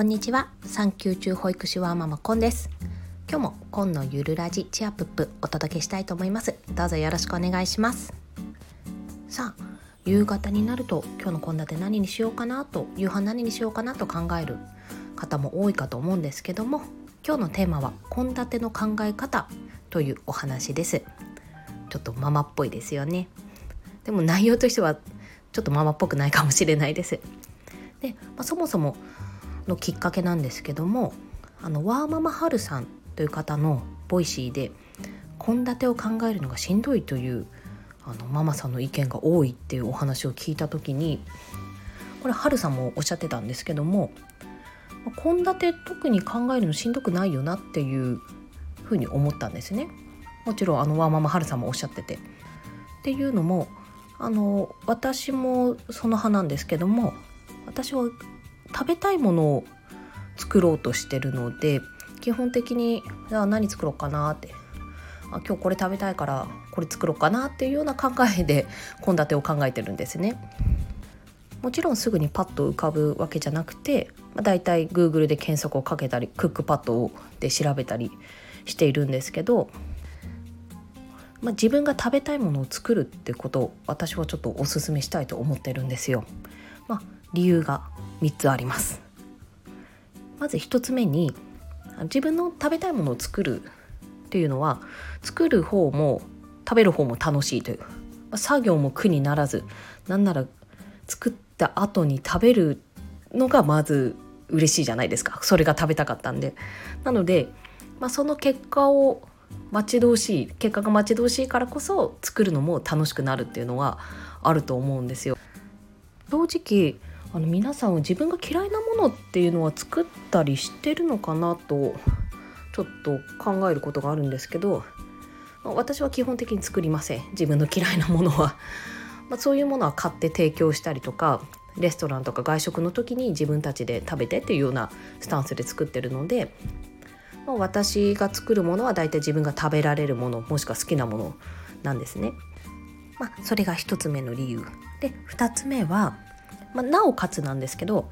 こんにちは。産休中保育士ワーママコンです。今日もコンのゆるラジチアプップお届けしたいと思います。どうぞよろしくお願いします。さあ夕方になると今日の献立何にしようかなと夕飯何にしようかなと考える方も多いかと思うんですけども今日のテーマは献立の考え方というお話です。ちょっとママっぽいですよね。でも内容としてはちょっとママっぽくないかもしれないです。で、まあ、そもそものきっかけなんですけどもあのワーママハルさんという方の Voicy で献立を考えるのがしんどいというあのママさんの意見が多いっていうお話を聞いた時にこれハルさんもおっしゃってたんですけども献立特に考えるのしんどくないよなっていうふうに思ったんですね。もちろんあのワーママハルさんもおっしゃってて。っていうのもあの私もその派なんですけども私は食べたいものを作ろうとしてるので基本的にじゃあ何作ろうかなってあ今日これ食べたいからこれ作ろうかなっていうような考えで献立を考えてるんですね。もちろんすぐにパッと浮かぶわけじゃなくて、まあ、だいたい Google で検索をかけたりクックパッドで調べたりしているんですけど、まあ、自分が食べたいものを作るってことを私はちょっとおすすめしたいと思ってるんですよ。まあ、理由が3つあります。まず1つ目に自分の食べたいものを作るっていうのは作る方も食べる方も楽しいという。作業も苦にならずなんなら作った後に食べるのがまず嬉しいじゃないですか。それが食べたかったんで。なので、まあ、その結果を待ち遠しい結果が待ち遠しいからこそ作るのも楽しくなるっていうのはあると思うんですよ。正直あの皆さんは自分が嫌いなものっていうのは作ったりしてるのかなとちょっと考えることがあるんですけど私は基本的に作りません。自分の嫌いなものは、まあ、そういうものは買って提供したりとかレストランとか外食の時に自分たちで食べてっていうようなスタンスで作ってるので、まあ、私が作るものは大体自分が食べられるものもしくは好きなものなんですね。まあ、それが1つ目の理由。で2つ目はまあ、なおかつなんですけど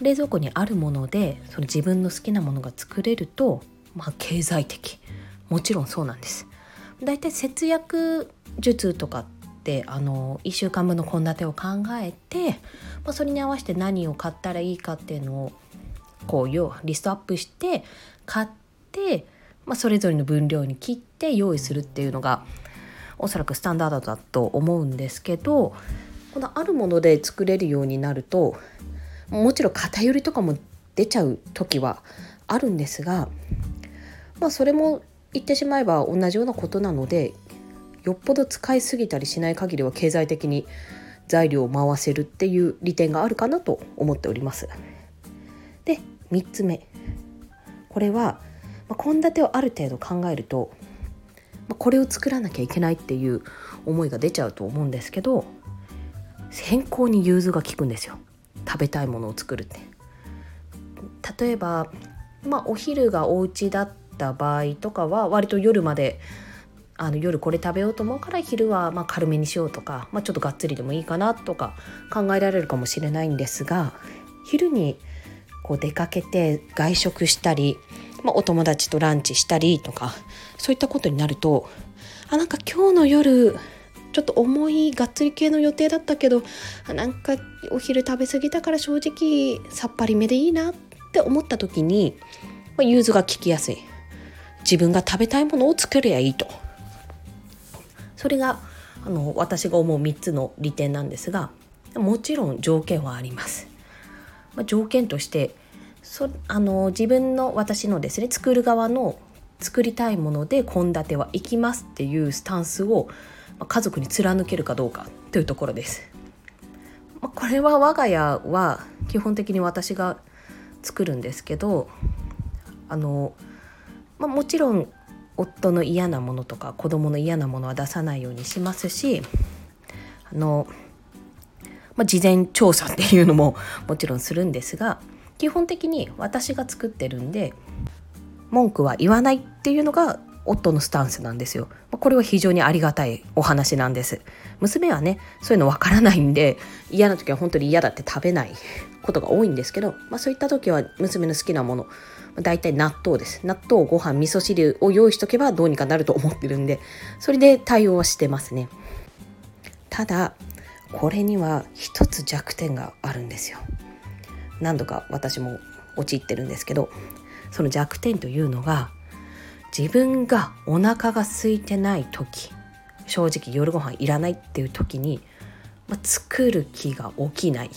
冷蔵庫にあるものでその自分の好きなものが作れると、まあ、経済的もちろんそうなんです。だいたい節約術とかってあの1週間分の献立を考えて、まあ、それに合わせて何を買ったらいいかっていうのをこうよリストアップして買って、まあ、それぞれの分量に切って用意するっていうのがおそらくスタンダードだと思うんですけどこのあるもので作れるようになるともちろん偏りとかも出ちゃう時はあるんですがまあそれも言ってしまえば同じようなことなのでよっぽど使いすぎたりしない限りは経済的に材料を回せるっていう利点があるかなと思っております。で3つ目これは献立をある程度考えるとこれを作らなきゃいけないっていう思いが出ちゃうと思うんですけど先行に融通が利くんですよ。食べたいものを作るって。例えばまあお昼がお家だった場合とかは割と夜まであの夜これ食べようと思うから昼はま軽めにしようとか、まあ、ちょっとがっつりでもいいかなとか考えられるかもしれないんですが昼にこう出かけて外食したり、まあ、お友達とランチしたりとかそういったことになるとあなんか今日の夜ちょっと重いがっつり系の予定だったけどなんかお昼食べ過ぎたから正直さっぱりめでいいなって思った時に、まあ、融通が利きやすい。自分が食べたいものを作りゃいいと。それがあの私が思う3つの利点なんですがもちろん条件はあります、まあ、条件としてそあの自分の私のですね作る側の作りたいもので献立はいきますっていうスタンスを家族に貫けるかどうかというところです。これは我が家は基本的に私が作るんですけどあの、まあ、もちろん夫の嫌なものとか子供の嫌なものは出さないようにしますしあの、まあ、事前調査っていうのも もちろんするんですが基本的に私が作ってるんで文句は言わないっていうのが夫のスタンスなんですよ。これは非常にありがたいお話なんです。娘はねそういうのわからないんで嫌な時は本当に嫌だって食べない ことが多いんですけど、まあ、そういった時は娘の好きなもの大体納豆です納豆ご飯味噌汁を用意しとけばどうにかなると思ってるんでそれで対応はしてますねただこれには一つ弱点があるんですよ何度か私も陥ってるんですけどその弱点というのが自分がお腹が空いてない時正直夜ご飯いらないっていう時に、まあ、作る気が起きない。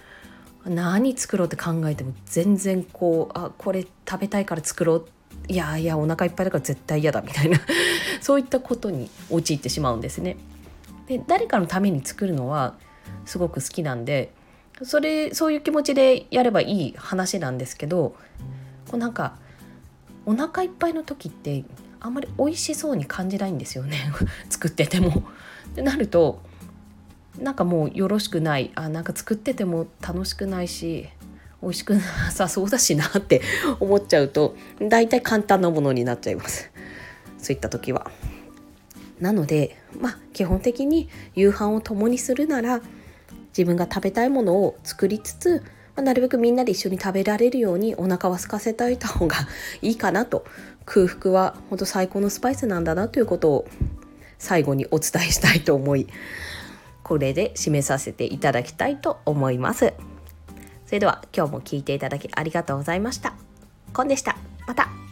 何作ろうって考えても全然こうあこれ食べたいから作ろう。いやいやお腹いっぱいだから絶対嫌だ。みたいな。そういったことに陥ってしまうんですね。で誰かのために作るのはすごく好きなんでそれそういう気持ちでやればいい話なんですけどこうなんかお腹いっぱいの時ってあんまり美味しそうに感じないんですよね 作ってても。ってなるとなんかもうよろしくないあなんか作ってても楽しくないし美味しくなさそうだしなって 思っちゃうと大体簡単なものになっちゃいますそういった時は。なのでまあ基本的に夕飯を共にするなら自分が食べたいものを作りつつ、まあ、なるべくみんなで一緒に食べられるようにお腹は空かせておいた方がいいかなと空腹は本当最高のスパイスなんだなということを最後にお伝えしたいと思いこれで締めさせていただきたいと思います。それでは今日も聞いていただきありがとうございました。コンでした。また。